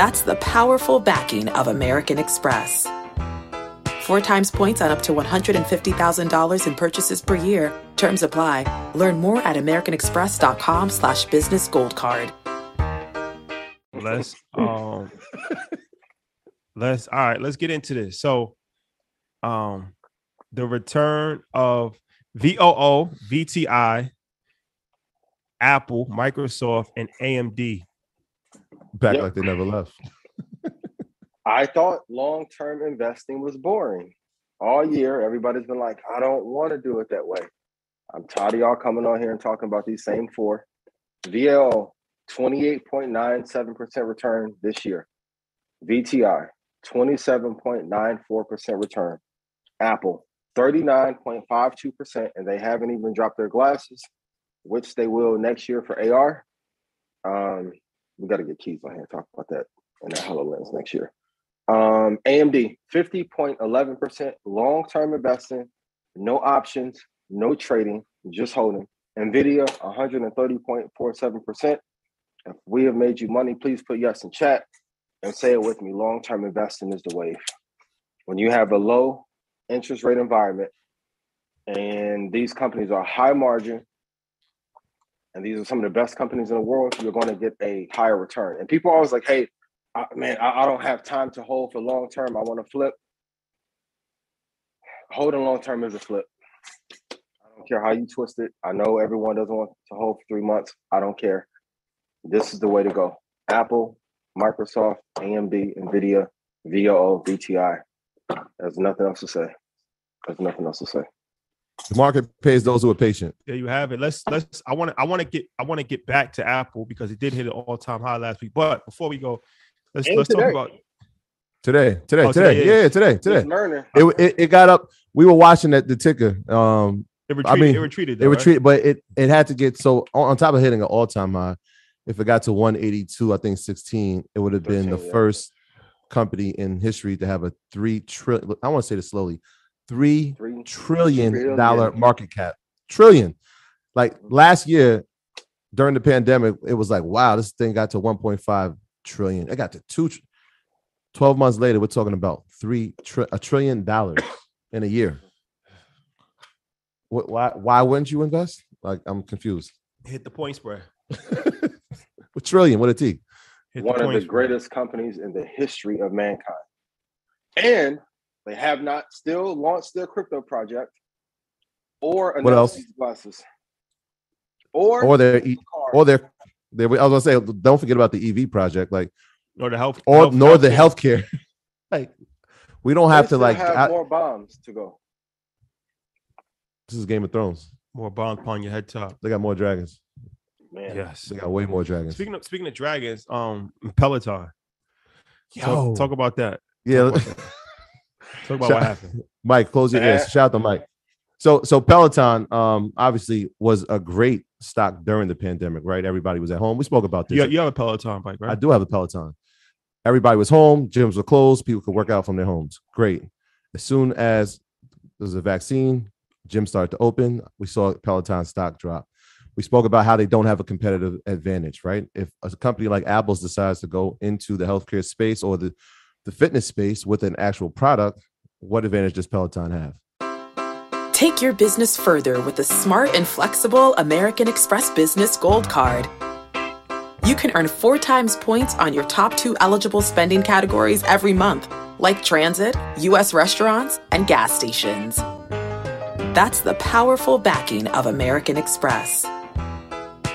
That's the powerful backing of American Express. Four times points on up to $150,000 in purchases per year. Terms apply. Learn more at americanexpress.com slash business gold card. let's um let's all right let's get into this so um the return of voo vti apple microsoft and amd Back Yep. like they never left. I thought long term investing was boring. All year, everybody's been like, I don't want to do it that way. I'm tired of y'all coming on here and talking about these same four. VL, 28.97% return this year. VTI, 27.94% return. Apple, 39.52%, and they haven't even dropped their glasses, which they will next year for AR. Um, we got to get Keys on here talk about that and that HoloLens next year. Um, AMD, 50.11% long term investing, no options, no trading, just holding. NVIDIA, 130.47%. If we have made you money, please put yes in chat and say it with me. Long term investing is the wave. When you have a low interest rate environment and these companies are high margin, and these are some of the best companies in the world, you're going to get a higher return. And people are always like, hey, I, man, I, I don't have time to hold for long term. I want to flip. Holding long term is a flip. I don't care how you twist it. I know everyone doesn't want to hold for three months. I don't care. This is the way to go. Apple, Microsoft, AMD, NVIDIA, VOO, VTI. There's nothing else to say. There's nothing else to say. The market pays those who are patient. there you have it let's let's i want to i want to get i want to get back to apple because it did hit an all-time high last week but before we go let's And let's talk about Today, today, Oh, today. today, yeah. Yeah, today, today. Just. It, it it got up. We were watching at the ticker. Um, it retreated mean, it retreated it though, right? retreated, but it it had to get so on, on top of hitting an all time high. If it got to 182, I think 16, it would have been the yeah. first company in history to have a three trillion. I want to say this slowly, three Three trillion dollar market cap. Trillion. Like mm-hmm. last year during the pandemic, it was like, wow, this thing got to 1.5 trillion. It got to two. tr- 12 months later, we're talking about three tri- a trillion dollars in a year. Wh- Why? Why wouldn't you invest? Like, I'm confused. Hit the point spread. With trillion, what a T. Hit one of the spread. greatest companies in the history of mankind. And they have not still launched their crypto project or What else? announced glasses. Or Or their e- or their they I was gonna say, don't forget about the EV project, like Or the health. or health- nor the healthcare. healthcare. like we don't They have to like have I- more bombs to go. this is Game of Thrones. More bombs upon your head top. They got more dragons. Man. Yes. They got way more dragons. Speaking of speaking of dragons, um, Peloton. Talk, talk about that. yeah, Talk Talk about Shout- what happened. Mike, close your ears. Eh. Shout out to Mike. So so Peloton um obviously was a great stock during the pandemic, right? Everybody was at home. We spoke about this. You, you have a Peloton bike, right? I do have a Peloton. Everybody was home, gyms were closed, people could work out from their homes. Great. As soon as there was a vaccine, gyms started to open, we saw Peloton stock drop. We spoke about how they don't have a competitive advantage, right? If a company like Apple's decides to go into the healthcare space or the, the fitness space with an actual product, what advantage does Peloton have? Take your business further with the smart and flexible American Express Business Gold Card. You can earn four times points on your top two eligible spending categories every month, like transit, U.S. restaurants, and gas stations. That's the powerful backing of American Express.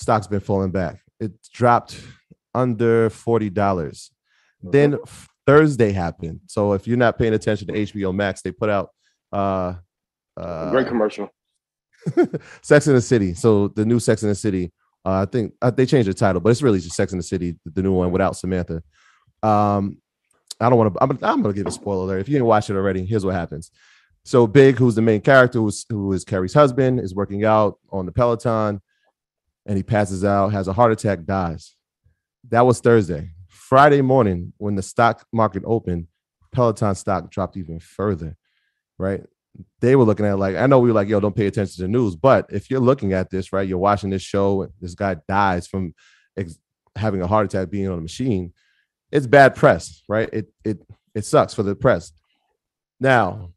stock's been falling back. It dropped under forty dollars. Then Thursday happened. So if you're not paying attention to HBO Max, they put out uh, uh Great commercial. Sex in the City. So the new Sex in the City. Uh, I think uh, they changed the title, but it's really just Sex in the City, the, new one without Samantha. Um, I don't want to. I'm, gonna- I'm gonna give a spoiler there. If you didn't watch it already, here's what happens. So Big, who's the main character, who's, who is Carrie's husband, is working out on the Peloton, and he passes out, has a heart attack, dies. That was Thursday. Friday morning, when the stock market opened, Peloton stock dropped even further. Right? They were looking at like I know we were like, yo, don't pay attention to the news, but if you're looking at this, right, you're watching this show, this guy dies from ex- having a heart attack, being on a machine. It's bad press, right? It it it sucks for the press. Now,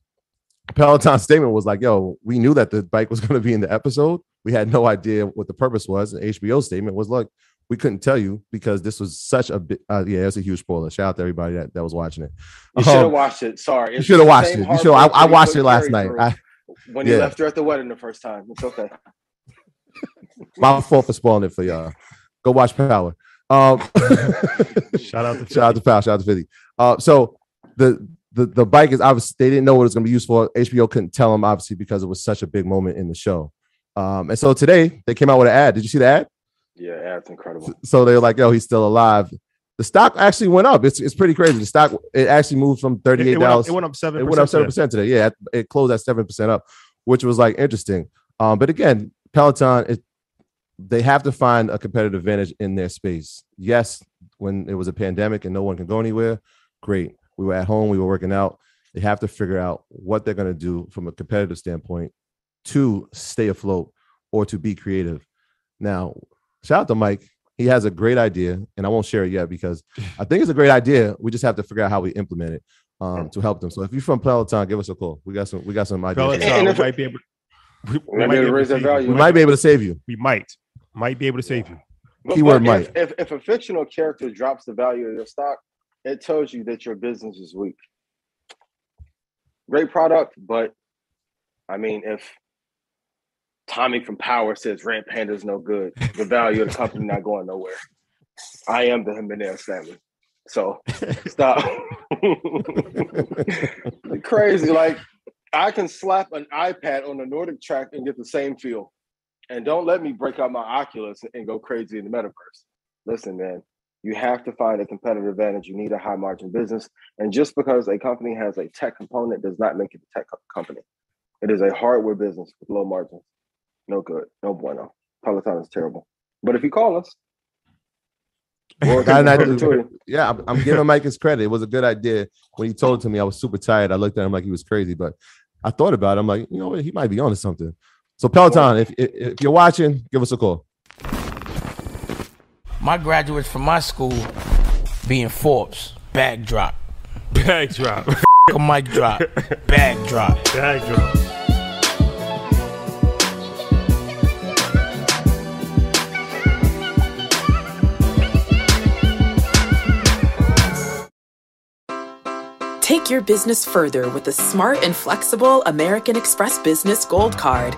Peloton's statement was like, yo, we knew that the bike was going to be in the episode. We had no idea what the purpose was. And HBO statement was, look, we couldn't tell you because this was such a big, uh, yeah, it's a huge spoiler. Shout out to everybody that, that was watching it. You should have Um, watched it. Sorry. You should have watched it. You should. I, I watched it last night. I, when he yeah. left her at the wedding the first time. It's okay. my fault for spoiling it for y'all. Go watch Power. Um, Shout out to shout out to Power. Shout out to Philly. Uh, so the the the bike is obviously they didn't know what it was going to be used for. HBO couldn't tell them obviously because it was such a big moment in the show. Um, and so today they came out with an ad. Did you see the ad? Yeah, that's incredible. So they were like, "Yo, he's still alive." The stock actually went up. It's it's pretty crazy. The stock it actually moved from thirty eight thirty it went up, dollars. it went up seven. It went up seven percent today. Yeah, it closed at seven percent up, which was like interesting. Um, but again, Peloton, it, they have to find a competitive advantage in their space. Yes, when it was a pandemic and no one can go anywhere, great. We were at home, we were working out. They have to figure out what they're going to do from a competitive standpoint to stay afloat or to be creative. Now, shout out to Mike. He has a great idea, and I won't share it yet because I think it's a great idea. We just have to figure out how we implement it um, to help them. So if you're from Peloton, give us a call. We got some. We got some ideas. Peloton, we might be able. We, we might might be able to able to that save you. We might be able to save you. We might. Might be able to save you. But, Keyword but might. if, if if a fictional character drops the value of your stock, it tells you that your business is weak. Great product, but I mean, if Tommy from Power says Red Panda's no good, the value of the company not going nowhere. I am the Jimenez family. So stop. Crazy. Like I can slap an iPad on a NordicTrack and get the same feel. And don't let me break out my Oculus and go crazy in the metaverse. Listen, man, you have to find a competitive advantage. You need a high margin business. And just because a company has a tech component does not make it a tech company. It is a hardware business with low margins. No good. No bueno. Peloton is terrible. But if you call us, yeah, I'm, I'm, giving Mike his credit. It was a good idea. When he told it to me, I was super tired. I looked at him like he was crazy, but I thought about it. I'm like, you know what? He might be onto something. So Peloton, if, if, if you're watching, give us a call. My graduates from my school being Forbes, bag drop. Bag drop. a mic drop. Bag drop. Bag drop. Take your business further with the smart and flexible American Express Business Gold Card.